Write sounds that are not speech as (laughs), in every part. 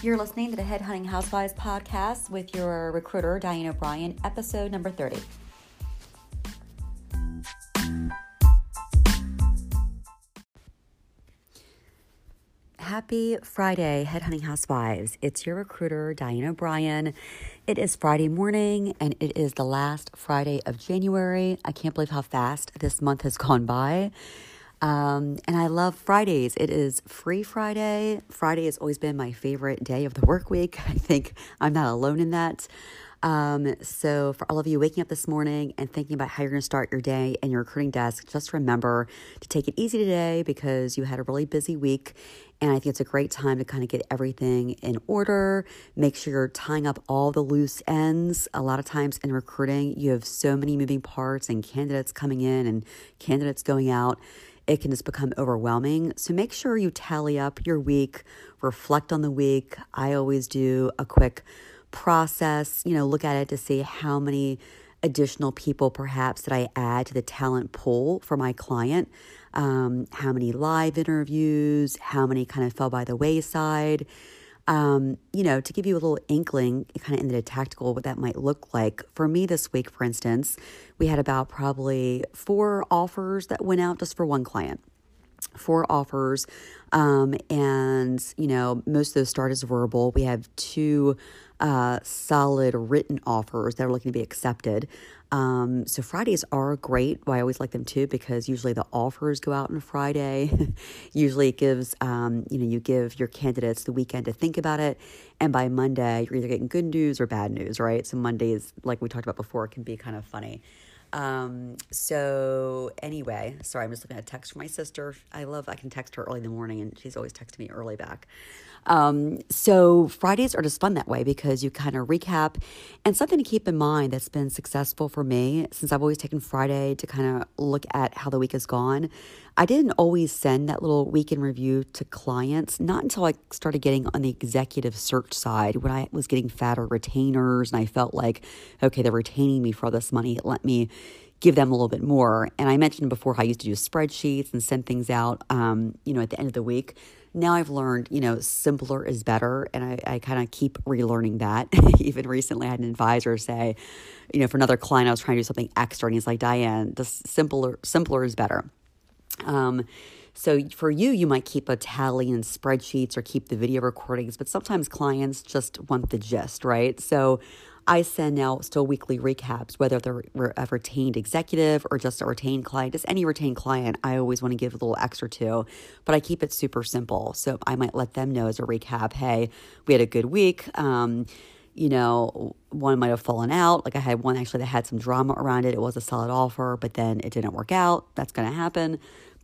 You're listening to the Headhunting Housewives podcast with your recruiter, Diane O'Brien, episode number 30. Happy Friday, Headhunting Housewives. It's your recruiter, Diane O'Brien. It is Friday morning and it is the last Friday of January. I can't believe how fast this month has gone by. Um, and I love Fridays. It is free Friday. Friday has always been my favorite day of the work week. (laughs) I think I'm not alone in that. Um, so, for all of you waking up this morning and thinking about how you're going to start your day and your recruiting desk, just remember to take it easy today because you had a really busy week. And I think it's a great time to kind of get everything in order. Make sure you're tying up all the loose ends. A lot of times in recruiting, you have so many moving parts and candidates coming in and candidates going out it can just become overwhelming. So make sure you tally up your week, reflect on the week. I always do a quick process, you know, look at it to see how many additional people perhaps that I add to the talent pool for my client. Um, how many live interviews, how many kind of fell by the wayside um, you know, to give you a little inkling, kind of in the tactical, what that might look like. For me this week, for instance, we had about probably four offers that went out just for one client. Four offers, um, and you know, most of those start as verbal. We have two uh, solid written offers that are looking to be accepted. Um, so Fridays are great. Well, I always like them too because usually the offers go out on a Friday. (laughs) usually it gives, um, you know, you give your candidates the weekend to think about it. And by Monday, you're either getting good news or bad news, right? So Mondays, like we talked about before, can be kind of funny. Um, so anyway, sorry, I'm just looking at a text from my sister. I love, I can text her early in the morning and she's always texting me early back. Um, so Fridays are just fun that way because you kind of recap and something to keep in mind that's been successful for me since I've always taken Friday to kind of look at how the week has gone. I didn't always send that little weekend review to clients, not until I started getting on the executive search side when I was getting fatter retainers and I felt like, okay, they're retaining me for all this money. Let me give them a little bit more. And I mentioned before how I used to do spreadsheets and send things out, um, you know, at the end of the week. Now I've learned, you know, simpler is better. And I, I kind of keep relearning that. (laughs) Even recently, I had an advisor say, you know, for another client, I was trying to do something extra. And he's like, Diane, the simpler, simpler is better. Um, so for you, you might keep a tally in spreadsheets or keep the video recordings, but sometimes clients just want the gist, right? So I send out still weekly recaps, whether they're a retained executive or just a retained client, just any retained client, I always want to give a little extra to, but I keep it super simple. So I might let them know as a recap, hey, we had a good week. Um, you know, one might have fallen out. Like I had one actually that had some drama around it. It was a solid offer, but then it didn't work out. That's going to happen.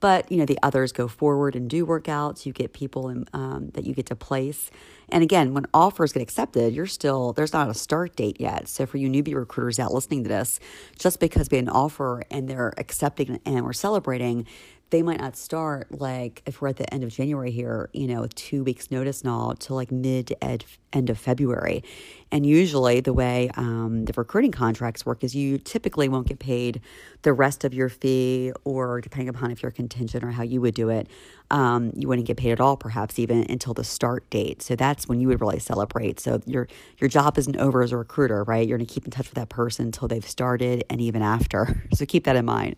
But, you know, the others go forward and do workouts. you get people in, um, that you get to place. And again, when offers get accepted, you're still, there's not a start date yet. So for you newbie recruiters out listening to this, just because we had an offer and they're accepting and we're celebrating, they might not start like if we're at the end of January here, you know, two weeks notice now to like mid ed, end of February. And usually the way um, the recruiting contracts work is you typically won't get paid the rest of your fee, or depending upon if you're contingent or how you would do it, um, you wouldn't get paid at all, perhaps even until the start date. So that's when you would really celebrate. So your your job isn't over as a recruiter, right? You're going to keep in touch with that person until they've started and even after. (laughs) so keep that in mind.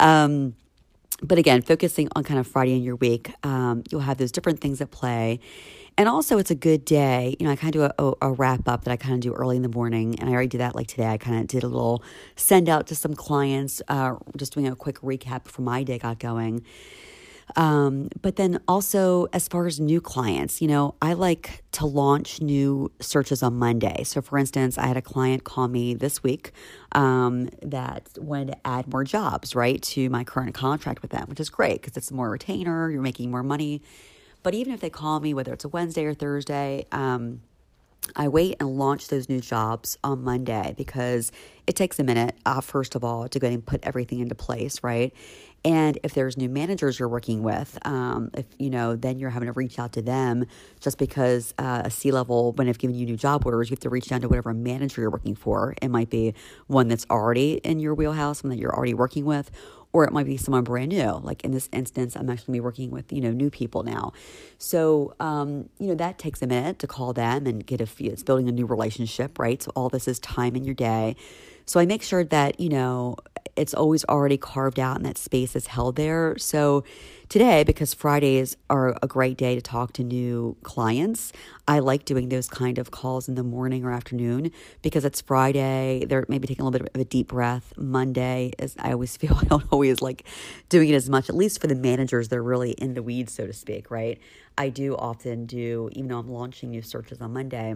Um, but again, focusing on kind of Friday in your week, um, you'll have those different things at play. And also, it's a good day. You know, I kind of do a, a, wrap up that I kind of do early in the morning. And I already did that like today. I kind of did a little send out to some clients, uh, just doing a quick recap before my day got going. Um, but then also, as far as new clients, you know, I like to launch new searches on Monday. So, for instance, I had a client call me this week um, that wanted to add more jobs, right, to my current contract with them, which is great because it's more retainer, you're making more money. But even if they call me, whether it's a Wednesday or Thursday, um, I wait and launch those new jobs on Monday because it takes a minute, uh, first of all, to go and put everything into place, right? And if there's new managers you're working with, um, if you know, then you're having to reach out to them just because uh, a C level, when they've given you new job orders, you have to reach down to whatever manager you're working for. It might be one that's already in your wheelhouse, one that you're already working with, or it might be someone brand new. Like in this instance, I'm actually working with, you know, new people now. So, um, you know, that takes a minute to call them and get a feel. It's building a new relationship, right? So all this is time in your day. So I make sure that, you know, it's always already carved out and that space is held there. So today, because Fridays are a great day to talk to new clients, I like doing those kind of calls in the morning or afternoon because it's Friday. They're maybe taking a little bit of a deep breath. Monday as I always (laughs) feel I don't always like doing it as much, at least for the managers, they're really in the weeds, so to speak, right? I do often do, even though I'm launching new searches on Monday,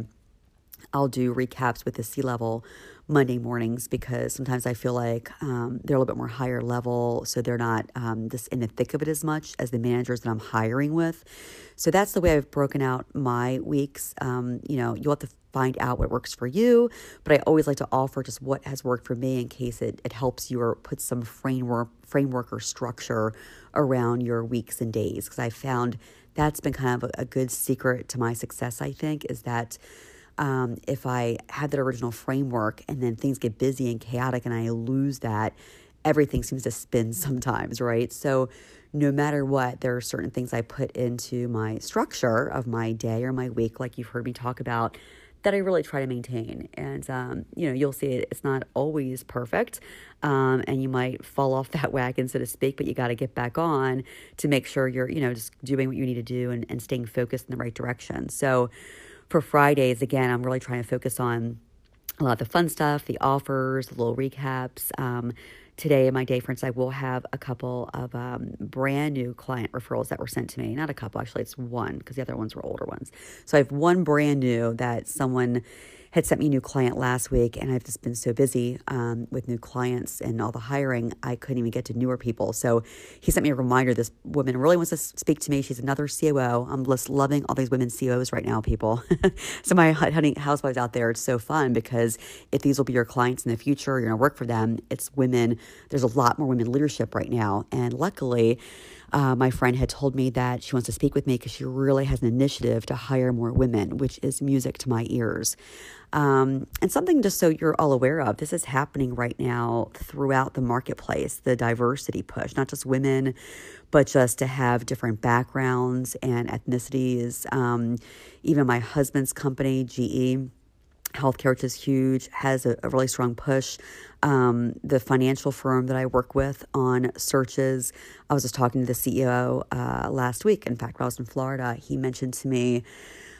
I'll do recaps with the C level Monday mornings because sometimes I feel like um, they're a little bit more higher level, so they're not um, just in the thick of it as much as the managers that I'm hiring with. So that's the way I've broken out my weeks. Um, you know, you'll have to find out what works for you, but I always like to offer just what has worked for me in case it, it helps you or some framework framework or structure around your weeks and days because I found that's been kind of a, a good secret to my success. I think is that um, if I had that original framework and then things get busy and chaotic and I lose that, everything seems to spin sometimes, right? So, no matter what, there are certain things I put into my structure of my day or my week, like you've heard me talk about, that I really try to maintain. And, um, you know, you'll see it, it's not always perfect. Um, and you might fall off (laughs) that wagon, so to speak, but you got to get back on to make sure you're, you know, just doing what you need to do and, and staying focused in the right direction. So, for Fridays, again, I'm really trying to focus on a lot of the fun stuff, the offers, the little recaps. Um, today, in my day, for instance, I will have a couple of um, brand new client referrals that were sent to me. Not a couple, actually, it's one because the other ones were older ones. So I have one brand new that someone had sent me a new client last week, and I've just been so busy um, with new clients and all the hiring, I couldn't even get to newer people. So he sent me a reminder. This woman really wants to speak to me. She's another COO. I'm just loving all these women COOs right now, people. (laughs) so my honey housewives out there, it's so fun because if these will be your clients in the future, you're going to work for them. It's women. There's a lot more women leadership right now, and luckily uh, my friend had told me that she wants to speak with me because she really has an initiative to hire more women, which is music to my ears. Um, and something just so you're all aware of this is happening right now throughout the marketplace the diversity push, not just women, but just to have different backgrounds and ethnicities. Um, even my husband's company, GE, healthcare, which is huge, has a, a really strong push. Um, the financial firm that I work with on searches, I was just talking to the CEO uh, last week. In fact, while I was in Florida, he mentioned to me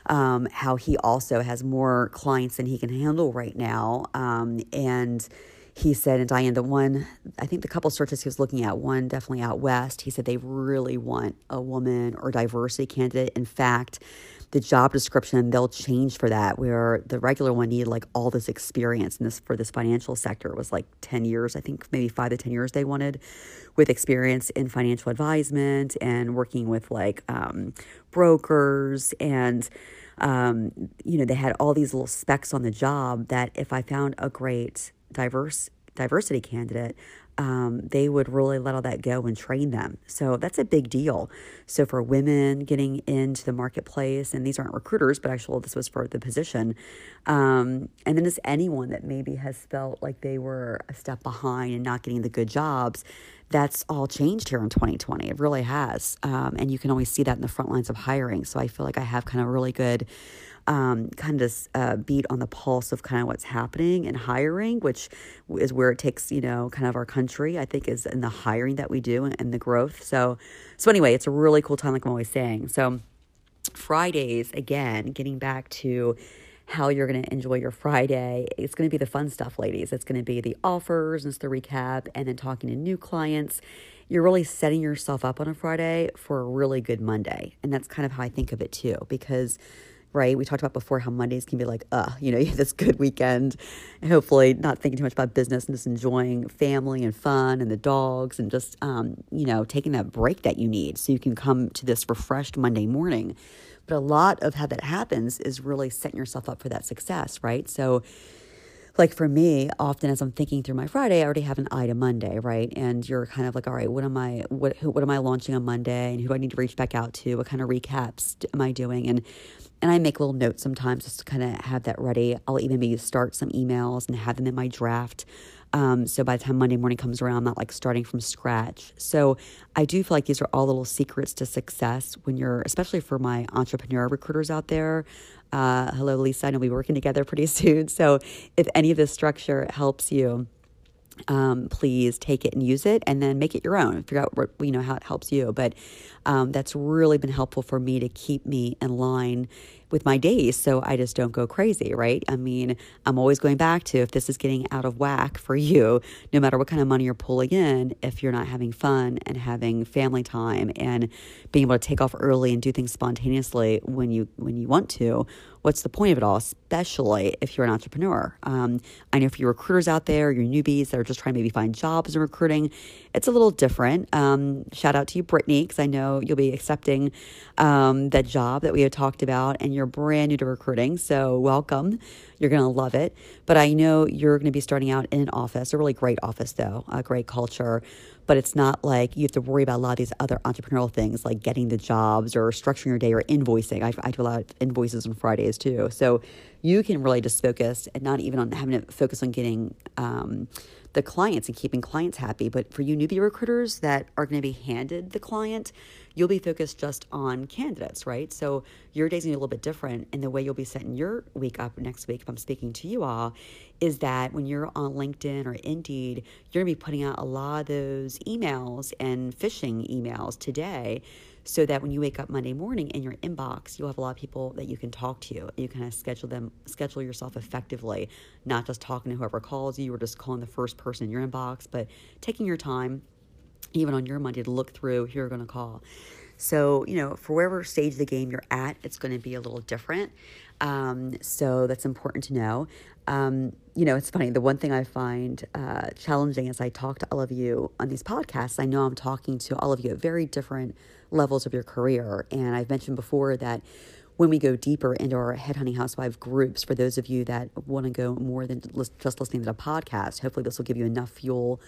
um, how he also has more clients than he can handle right now. Um, and he said, and Diane, the one, I think the couple searches he was looking at, one definitely out west, he said they really want a woman or diversity candidate. In fact, the job description they'll change for that where the regular one needed like all this experience and this for this financial sector. Was like 10 years i think maybe 5 to 10 years they wanted with experience in financial advisement and working with like um, brokers and um, you know they had all these little specs on the job that if i found a great diverse diversity candidate um, they would really let all that go and train them. So that's a big deal. So for women getting into the marketplace, and these aren't recruiters, but actually this was for the position. Um, and then just anyone that maybe has felt like they were a step behind and not getting the good jobs, that's all changed here in 2020. It really has. Um, and you can always see that in the front lines of hiring. So I feel like I have kind of really good um, kind of uh, beat on the pulse of kind of what's happening in hiring, which is where it takes you know kind of our country. I think is in the hiring that we do and, and the growth. So so anyway, it's a really cool time, like I'm always saying. So Fridays again, getting back to how you're going to enjoy your Friday. It's going to be the fun stuff, ladies. It's going to be the offers and it's the recap and then talking to new clients. You're really setting yourself up on a Friday for a really good Monday. And that's kind of how I think of it too, because right? We talked about before how Mondays can be like, uh, you know, you (laughs) have this good weekend, hopefully not thinking too much about business and just enjoying family and fun and the dogs and just, um, you know, taking that break that you need so you can come to this refreshed Monday morning. But a lot of how that happens is really setting yourself up for that success, right? So, like for me, often as I'm thinking through my Friday, I already have an eye to Monday, right? And you're kind of like, all right, what am I, what, what am I launching on Monday, and who do I need to reach back out to? What kind of recaps am I doing? And and I make little notes sometimes just to kind of have that ready. I'll even maybe start some emails and have them in my draft Um, so by the time Monday morning comes around, I'm not like starting from scratch. So I do feel like these are all little secrets to success when you're, especially for my entrepreneur recruiters out there. Uh, hello, Lisa. I know we'll be working together pretty (laughs) soon. So if any of this structure helps you, um, please take it and use it and then make it your own. Figure out what, you know how it helps you. But um, that's really been helpful for me to keep me in line with my days so I just don't go crazy, right? I mean, I'm always going back to if this is getting out of whack for (laughs) you, no matter what kind of money you're pulling in, if you're not having fun and having family time and being able to take off early and do things spontaneously when you when you want to, what's the point of it all, especially if you're an entrepreneur? Um, I know for your recruiters out there, your newbies that are just trying to maybe find jobs in recruiting, it's a little different. Um, shout out to you, Brittany, because I know you'll be accepting um, that job that we had talked about, and you're brand new to recruiting. So, welcome. You're going to love it. But I know you're going to be starting out in an office, a really great office, though, a great culture. But it's not like you have to worry about a lot of these other entrepreneurial things like getting the jobs or structuring your day or invoicing. I, I do a lot of invoices on Fridays too. So you can really just focus and not even on having to focus on getting um, the clients and keeping clients happy. But for you newbie recruiters that are going to be handed the client, you'll be focused just on candidates, right? So your day's gonna be a little bit different. And the way you'll be setting your week up next week, if I'm speaking to you all, is that when you're on LinkedIn or Indeed, you're gonna be putting out a lot of those emails and fishing emails today so that when you wake up Monday morning in your inbox, you'll have a lot of people that you can talk to. You kind of schedule them, schedule yourself effectively, not just talking to whoever calls you or just calling the first person in your inbox, but taking your time, even on your Monday, to look through who you're going to call. So, you know, for whatever stage of the game you're at, it's going to be a little different. Um, so that's important to know. Um, you know, it's funny. The one thing I find uh, challenging as I talk to all of you on these podcasts, I know I'm talking to all of you at very different levels of your career. And I've mentioned before that when we go deeper into our headhunting housewife groups, for those of you that want to go more than just listening to the podcast, hopefully this will give you enough fuel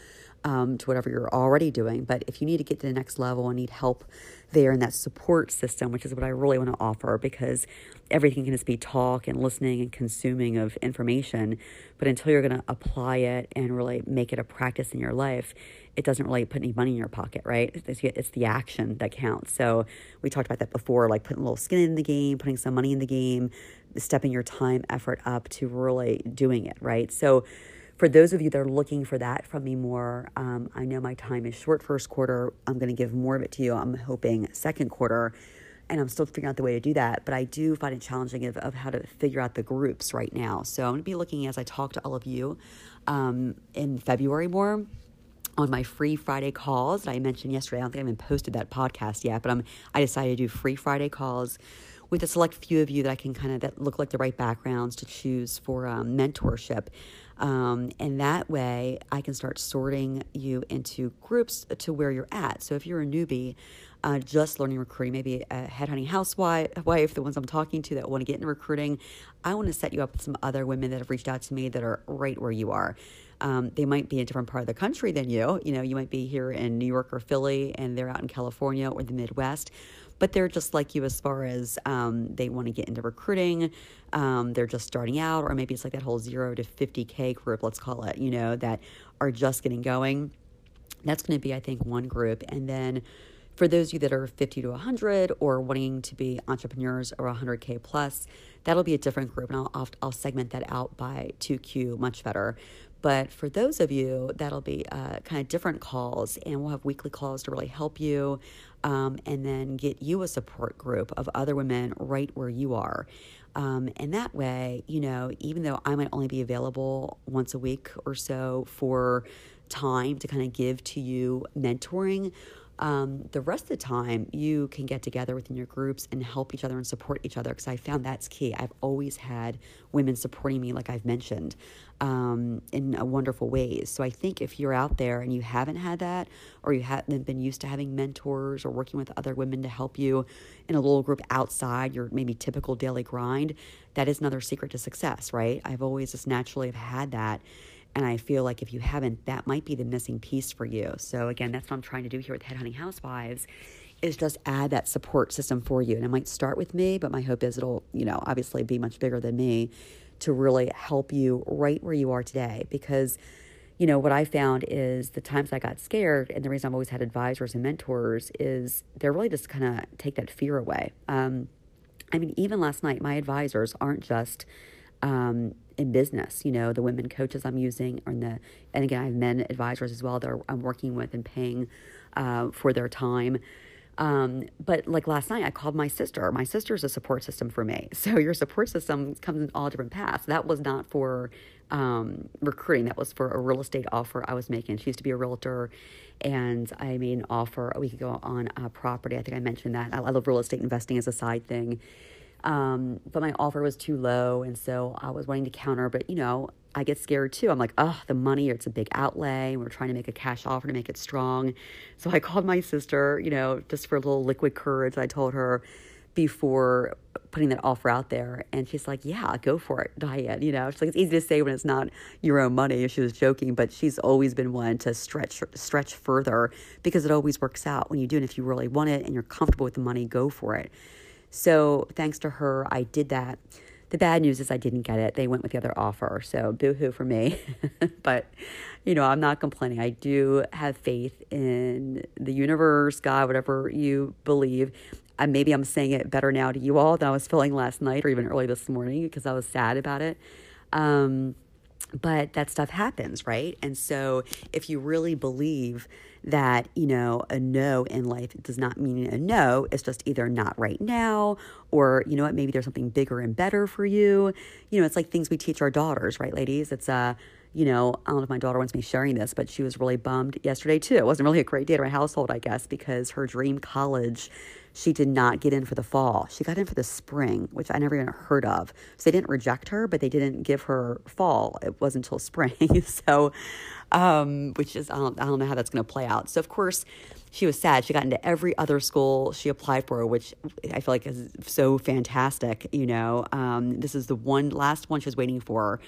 um, to whatever you're already doing. But if you need to get to the next level and need help there in that support system, which is what I really want to offer, because everything can just be talk and listening and consuming of information. But until you're going to apply it and really make it a practice in your life, it doesn't really put any money in your pocket, right? It's, it's the action that counts. So we talked about that before, like putting a little skin in the game, putting some money in the game, stepping your time effort up to really doing it, right? So for those of you that are looking for that from me more, um, I know my time is short first quarter. I'm going to give more of it to you. I'm hoping second quarter, and I'm still figuring out the way to do that. But I do find it challenging of, of how to figure out the groups right now. So I'm going to be looking as I talk to all of you um, in February more on my free Friday calls that I mentioned yesterday. I don't think I even posted that podcast yet, but I'm I decided to do free Friday calls with a select few of you that I can kind of that look like the right backgrounds to choose for um, mentorship. Um, and that way, I can start sorting you into groups to where you're at. So if you're a newbie, uh, just learning recruiting, maybe a headhunting housewife, wife, the ones I'm talking to that want to get into recruiting, I want to set you up with some other women that have reached out to me that are right where you are. Um, they might be in a different part of the country than you. You know, you might be here in New York or Philly, and they're out in California or the Midwest but they're just like you as far as um, they want to get into recruiting. Um, they're just starting out, or maybe it's like that whole zero to 50K group, let's call it, you know, that are just getting going. That's going to be, I think, one group. And then for those of you that are 50 to 100 or wanting to be entrepreneurs or 100K plus, that'll be a different group. And I'll, I'll, I'll segment that out by 2Q much better. But for those of you, that'll be uh, kind of different calls, and we'll have weekly calls to really help you um, and then get you a support group of other women right where you are. Um, and that way, you know, even though I might only be available once a week or so for time to kind of give to you mentoring, um, the rest of the time you can get together within your groups and help each other and support each other because I found that's key. I've always had women supporting me, like I've mentioned, um, in wonderful ways. So I think if you're out there and you haven't had that, or you haven't been used to having mentors or working with other women to help you in a little group outside your maybe typical daily grind, that is another secret to success, right? I've always just naturally have had that. And I feel like if you haven't, that might be the missing piece for you. So again, that's what I'm trying to do here with Headhunting Housewives is just add that support system for you. And it might start with me, but my hope is it'll, you know, obviously be much bigger than me to really help you right where you are today because you know, what I found is the times I got scared, and the reason I've always had advisors and mentors is they're really just kind of take that fear away. Um, I mean, even last night, my advisors aren't just um, in business. You know, the women coaches I'm using, or the and again, I have men advisors as well that I'm working with and paying uh, for their time. Um, but like last night, I called my sister. My sister is a support system for me. (laughs) So your support system comes in all different paths. That was not for um, recruiting. That was for a real estate offer I was making. She used to be a realtor, and I made an offer a week ago on a property. I think I mentioned that. I love real estate investing as a side thing. Um, but my offer was too low, and so I was wanting to counter. But you know, I get scared too. I'm like, oh, the money, it's a big outlay. And we're trying to make a cash offer to make it strong. So I (laughs) called my sister, you know, just for a little liquid courage. I told her before putting that offer out there. And she's like, yeah, go for it, Diane. You know, she's like, it's easy to say when it's not your own money. She was joking, but she's always been one to stretch, stretch further because it always works out when you do. And if you really want it and you're comfortable with the money, go for it. So thanks to her, I did that. The bad news is I didn't get it. They went with the other offer. So boohoo for me. (laughs) but, you know, I'm not complaining. I do have faith in the universe, God, whatever you believe. And maybe I'm saying it better now to you all than I was feeling last night or even early this morning because I was sad about it. Um, but that stuff happens, right? And so if you really believe that, you know, a no in life does not mean a no, it's just either not right now or, you know what, maybe there's something bigger and better for you. You know, it's like things we teach our daughters, right, ladies? It's uh, you know, I don't know if my daughter wants me sharing this, but she was really bummed yesterday too. It wasn't really a great day to my household, I guess, because her dream college she did not get in for the fall. She got in for the spring, which I never even heard of. So they didn't reject her, but they didn't give her fall. It wasn't until (laughs) spring. so, um, which is, I don't, I don't know how that's going to play out. So, of course, she was sad. She got into every other school she applied for, which I feel like is so fantastic. You know, um, this is the one last one she was waiting for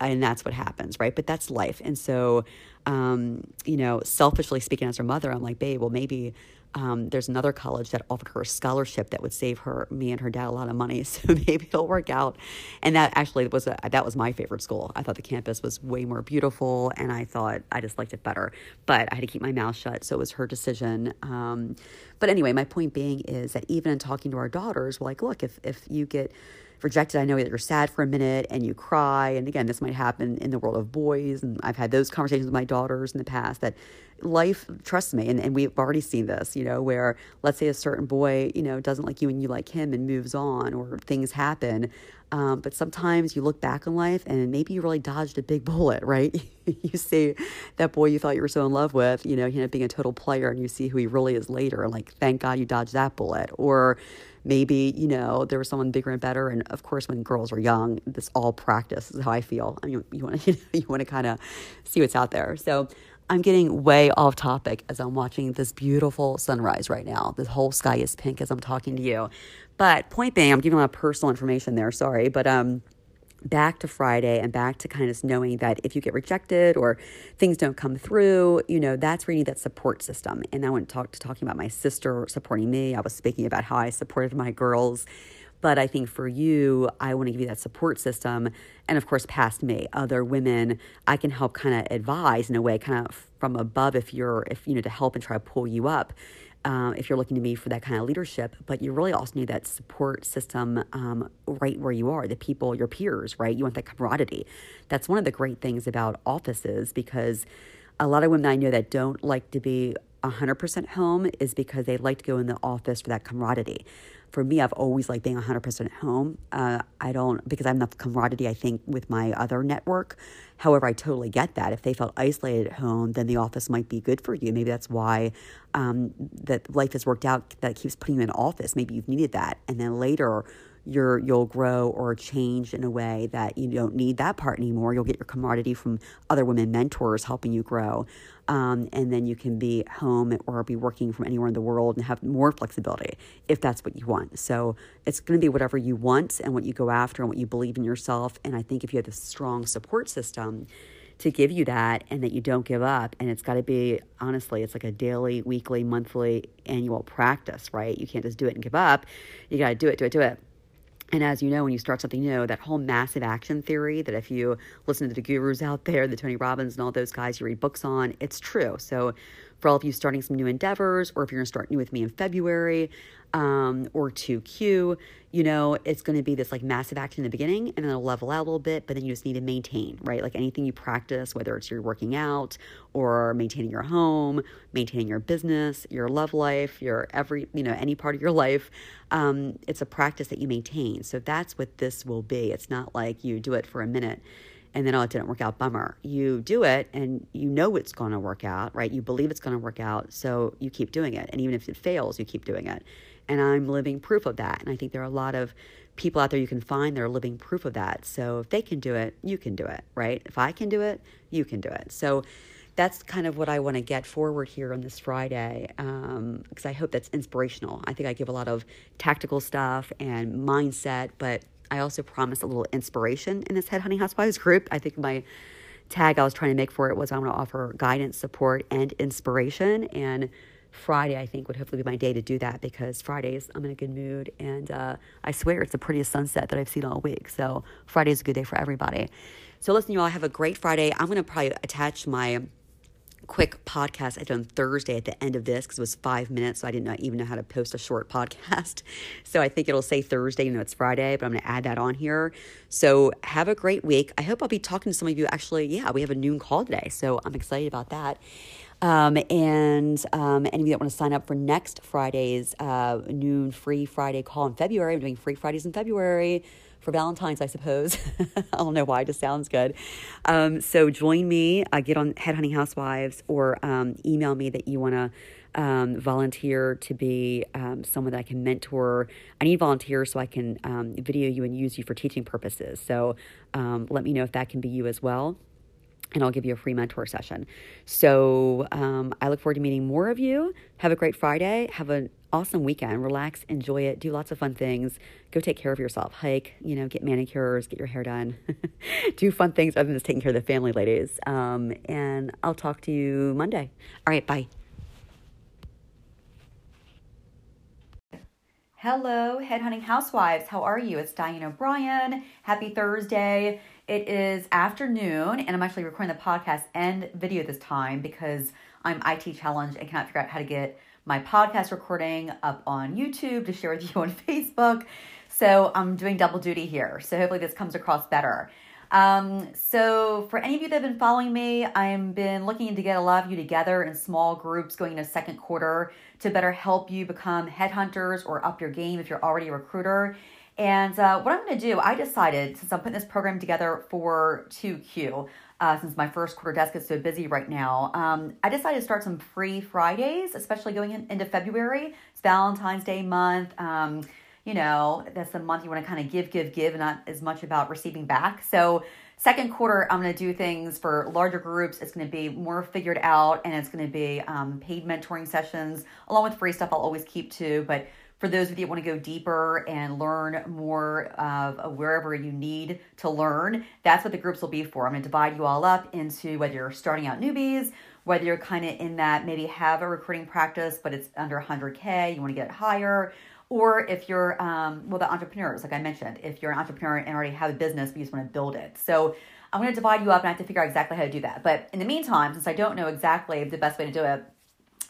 and that's what happens, right? But that's life. And so, um, you know, selfishly speaking as her mother, I'm like, babe, well, maybe um, there's another college that offered her a scholarship that would save her, me and her dad, a lot of money. (laughs) So maybe it'll work out. And that actually was a, that was my favorite school. I thought the campus was way more beautiful, and I thought I just liked it better. But I had to keep my mouth shut, so it was her decision. Um, but anyway, my point being is that even in talking to our daughters, we're like, look, if if you get rejected, I know that you're sad for a minute and you cry. And again, this might happen in the world of boys. And I've had those conversations with my daughters in the past that life, trust me, and, and we've already seen this, you know, where let's say a certain boy, you know, doesn't like you and you like him and moves on or things happen. Um, but sometimes you look back in life and maybe you really dodged a big (laughs) bullet, right? (laughs) you see that boy you thought you were so in love with, you know, he ended up being a total player and you see who he really is later. Like, thank God you dodged that bullet. Or, maybe you know there was someone bigger and better. And of course when girls are young this all practice is how i feel. I mean you want to (laughs) you, want to kind of see what's out there. So i'm getting way off topic as i'm watching this beautiful sunrise right now. The whole sky is pink as i'm talking to you. But point being i'm giving a lot of personal information there sorry. But um back to Friday and back to kind of knowing that if you get rejected or things don't come through, you know, that's where you need that support system. And I went to talk to talking about my sister supporting me. I was speaking about how I supported my girls. But I think for you, I want to give you that support system. And of course, past me, other women, I can help kind of advise in a way, kind of from above if you're, if, you know, to help and try to pull you up uh, if you're looking to me for that kind of leadership, but you really also need that support system um, right where you are, the people, your peers, right? You want that camaraderie. That's one of the great things about offices because a lot of women I know that don't like to be 100% home is because they like to go in the office for that camaraderie for me, I've always liked being 100% home. Uh, I don't, because I'm the camaraderie, I think, with my other network. However, I totally get that. If they felt isolated at home, then the office might be good for you. Maybe that's why um, that life has worked out that keeps putting you in office. Maybe you've needed that. And then later, you're you'll grow or change in a way that you don't need that part anymore. You'll get your commodity from other women mentors helping you grow, um, and then you can be home or be working from anywhere in the world and have more flexibility if that's what you want. So it's going to be whatever you want and what you go after and what you believe in yourself. And I think if you have a strong support system to give you that and that you don't give up and it's got to be honestly it's like a daily weekly monthly annual practice right you can't just do it and give up you got to do it do it do it And as you know, when you start something new, that whole massive action theory that if you listen to the gurus out there, the Tony Robbins and all those guys you read books on, it's true. So for all of you starting some new endeavors, or if you're going to start new with me in February um, or 2Q, you know, it's going to be this like massive action in the beginning and then it'll level out a little bit, but then you just need to maintain, right? Like anything you practice, whether it's you're working out or maintaining your home, maintaining your business, your love life, your every, you know, any part of your life, um, it's a practice that you maintain. So that's what this will be. It's not like you do it for a minute and then oh it didn't work out bummer you do it and you know it's going to work out right you believe it's going to work out so you keep doing it and even if it fails you keep doing it and i'm living proof of that and i think there are a lot of people out there you can find that are living proof of that so if they can do it you can do it right if i can do it you can do it so that's kind of what I want to get forward here on this Friday because um, I hope that's inspirational. I think I give a lot of tactical stuff and mindset, but I also promise a little inspiration in this Headhunting Housewives group. I think my tag I was trying to make for it was I want to offer guidance, support, and inspiration. And Friday, I think, would hopefully be my day to do that because Fridays I'm in a good mood. And uh, I swear it's the prettiest sunset that I've seen all week. So Friday is a good day for everybody. So listen, you all have a great Friday. I'm going to probably attach my quick podcast I did on Thursday at the end of this because it was five minutes, so I didn't even know how to post a short (laughs) podcast. So I think it'll say Thursday, you know, it's Friday, but I'm going to add that on here. So have a great week. I hope I'll be talking to some of you. Actually, yeah, we have a noon call today, so I'm excited about that. Um, and um, any of you that want to sign up for next Friday's uh, noon free Friday call in February, I'm doing free Fridays in February for Valentine's, I suppose. (laughs) I don't know why, it just sounds good. Um, so join me, uh, get on Head Headhunting Housewives, or um, email me that you want to um, volunteer to be um, someone that I can mentor. I need volunteers so I can um, video you and use you for teaching purposes. So um, let me know if that can be you as well and I'll give you a free mentor session. So um, I look forward to meeting more of you. Have a great Friday. Have an awesome weekend. Relax, enjoy it, do lots of fun things. Go take care of yourself. Hike, you know, get manicures, get your hair done. (laughs) do fun things other than just taking care of the family, ladies. Um, and I'll talk to you Monday. All right, bye. Hello, Headhunting Housewives. How are you? It's Diane O'Brien. Happy Thursday. It is afternoon, and I'm actually recording the podcast and video this time because I'm IT challenged and cannot figure out how to get my podcast recording up on YouTube to share with (laughs) you on Facebook. So I'm doing double duty here. So hopefully this comes across better. Um, so for any of you that have been following me, I've been looking to get a lot of you together in small groups going into second quarter to better help you become headhunters or up your game if you're already a recruiter. And uh, what I'm going to do, I decided since I'm putting this program together for 2Q, uh, since my first quarter desk is so busy right now, um, I decided to start some free Fridays, especially going in, into February. It's Valentine's Day month. Um, you know, that's the month you want to kind of give, give, give, and not as much about receiving back. So, second quarter, I'm going to do things for larger groups. It's going to be more figured out, and it's going to be um, paid mentoring sessions along with free stuff. I'll always keep too, but for those of you that want to go deeper and learn more of wherever you need to learn, that's what the groups will be for. I'm going to divide you all up into whether you're starting out newbies, whether you're kind of in that maybe have a recruiting practice, but it's under 100K, you want to get it higher, or if you're, um, well, the entrepreneurs, like I mentioned, if you're an entrepreneur and already have a business, but you just want to build it. So I'm going to divide you up and I have to figure out exactly how to do that. But in the meantime, since I don't know exactly the best way to do it,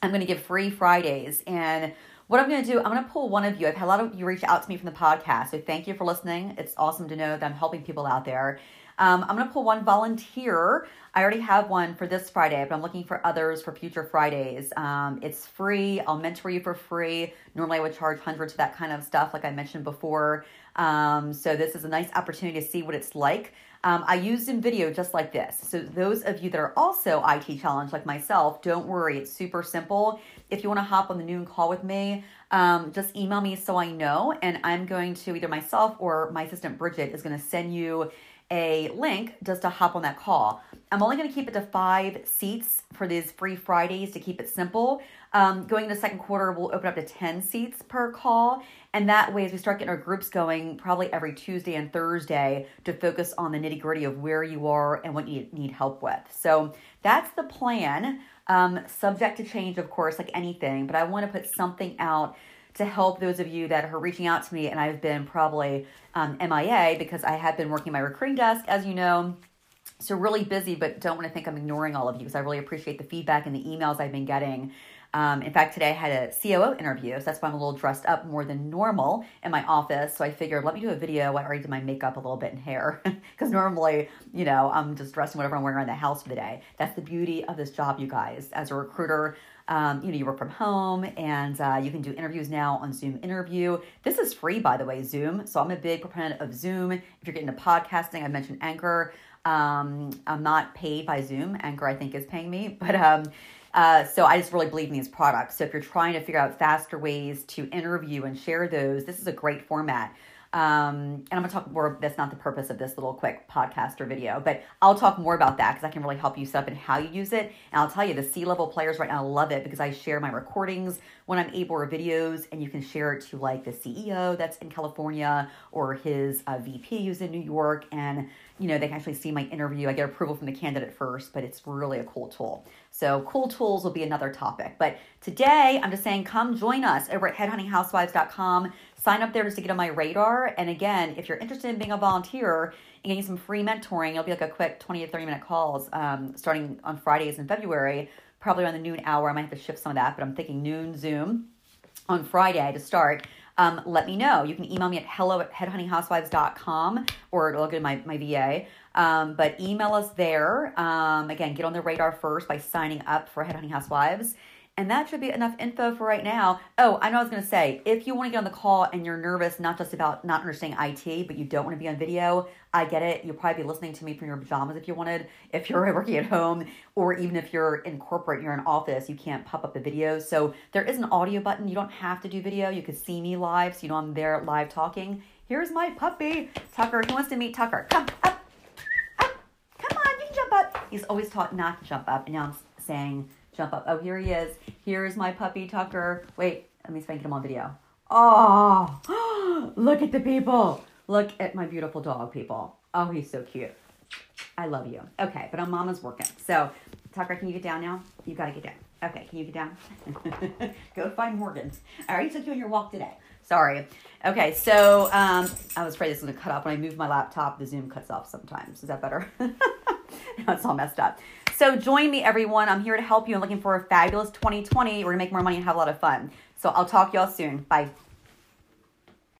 I'm going to give free Fridays and what I'm going to do, I'm going to pull one of you. I've had a lot of you reach out to me from the podcast. So thank you for listening. It's awesome to know that I'm helping people out there. Um, I'm going to pull one volunteer. I already have one for this Friday, but I'm looking for others for future Fridays. Um, it's free. I'll mentor you for free. Normally, I would charge hundreds for that kind of stuff, like I mentioned before. Um, so this is a nice opportunity to see what it's like. Um, I used in video just like this. So those of you that are also IT challenged like myself, don't worry. It's super simple. If you want to hop on the noon call with me, um, just email me so I know. And I'm going to either myself or my assistant Bridget is going to send you a link just to hop on that call. I'm only going to keep it to five seats for these free Fridays to keep it simple. Um, going into second quarter, we'll open up to 10 seats per call. And that way, as we start getting our groups going, probably every Tuesday and Thursday to focus on the nitty gritty of where you are and what you need help with. So that's the plan. Um, subject to change, of course, like anything, but I want to put something out to help those of you that are reaching out to me. And I've been probably um, MIA because I have been working my recruiting desk, as you know. So, really busy, but don't want to think I'm ignoring all of you because I really appreciate the feedback and the emails I've been getting. Um, in fact, today I had a COO interview, so that's why I'm a little dressed up more than normal in my office. So I figured, let me do a video. I already did my makeup a little bit and hair (laughs) because normally, you know, I'm just dressing whatever I'm wearing around the house for the day. That's the beauty of this job, you guys. As a recruiter, um, you know, you work from home and uh, you can do interviews now on Zoom interview. This is free, by the way, Zoom. So I'm a big proponent of Zoom. If you're getting into podcasting, I mentioned Anchor. Um, I'm not paid by Zoom. Anchor, I think, is paying me, (laughs) but um, uh, so I just really believe in these products. So if you're trying to figure out faster ways to interview and share those, this is a great format. Um, and I'm gonna talk more. That's not the purpose of this little quick podcast or video, but I'll talk more about that because I can really help you set up and how you use it. And I'll tell you, the C level players right now love it because I share my recordings when I'm able or videos, and you can share it to like the CEO that's in California or his uh, VP who's in New York, and you know they can actually see my interview. I get approval from the candidate first, but it's really a cool tool. So cool tools will be another topic. But today I'm just saying, come join us over at headhuntinghousewives.com sign up there just to get on my radar. And again, if you're interested in being a volunteer and getting some free mentoring, it'll be like a quick 20 to 30 minute calls um, starting on Fridays in February, probably around the noon hour. I might have to shift some of that, but I'm thinking noon Zoom on Friday to start. Um, let me know. You can email me at hello at headhuntinghousewives.com or look at my, my VA. Um, but email us there. Um, again, get on the radar first by signing up for Headhunting Housewives. And that should be enough info for right now. Oh, I know I was going to say, if you want to get on the call and you're nervous, not just about not understanding IT, but you don't want to be on video, I get it. You'll probably be listening to me from your pajamas if you wanted, if you're (laughs) working at home, or even if you're in corporate, you're in office, you can't pop up the video. So there is an audio button. You don't have to do video. You could see me live, so you know I'm there live talking. Here's my puppy, Tucker. Who wants to meet Tucker. Come up, up. Come on, you can jump up. He's always taught not to jump up, and now I'm saying jump up. Oh, here he is. Here's my puppy Tucker. Wait, let me spank him on video. Oh, (gasps) look at the people. Look at my beautiful dog, people. Oh, he's so cute. I love you. Okay, but our mama's working. So, Tucker, can you get down now? You gotta get down. Okay, can you get down? (laughs) Go find Morgan. I already took you on your walk today. Sorry. Okay, so um, I was afraid this was gonna cut off. When I move my laptop, the Zoom cuts off sometimes. Is that better? (laughs) now it's all messed up. So join me, everyone. I'm here to help you. I'm looking for a fabulous 2020. We're to make more money and have a lot of fun. So I'll talk y'all soon. Bye.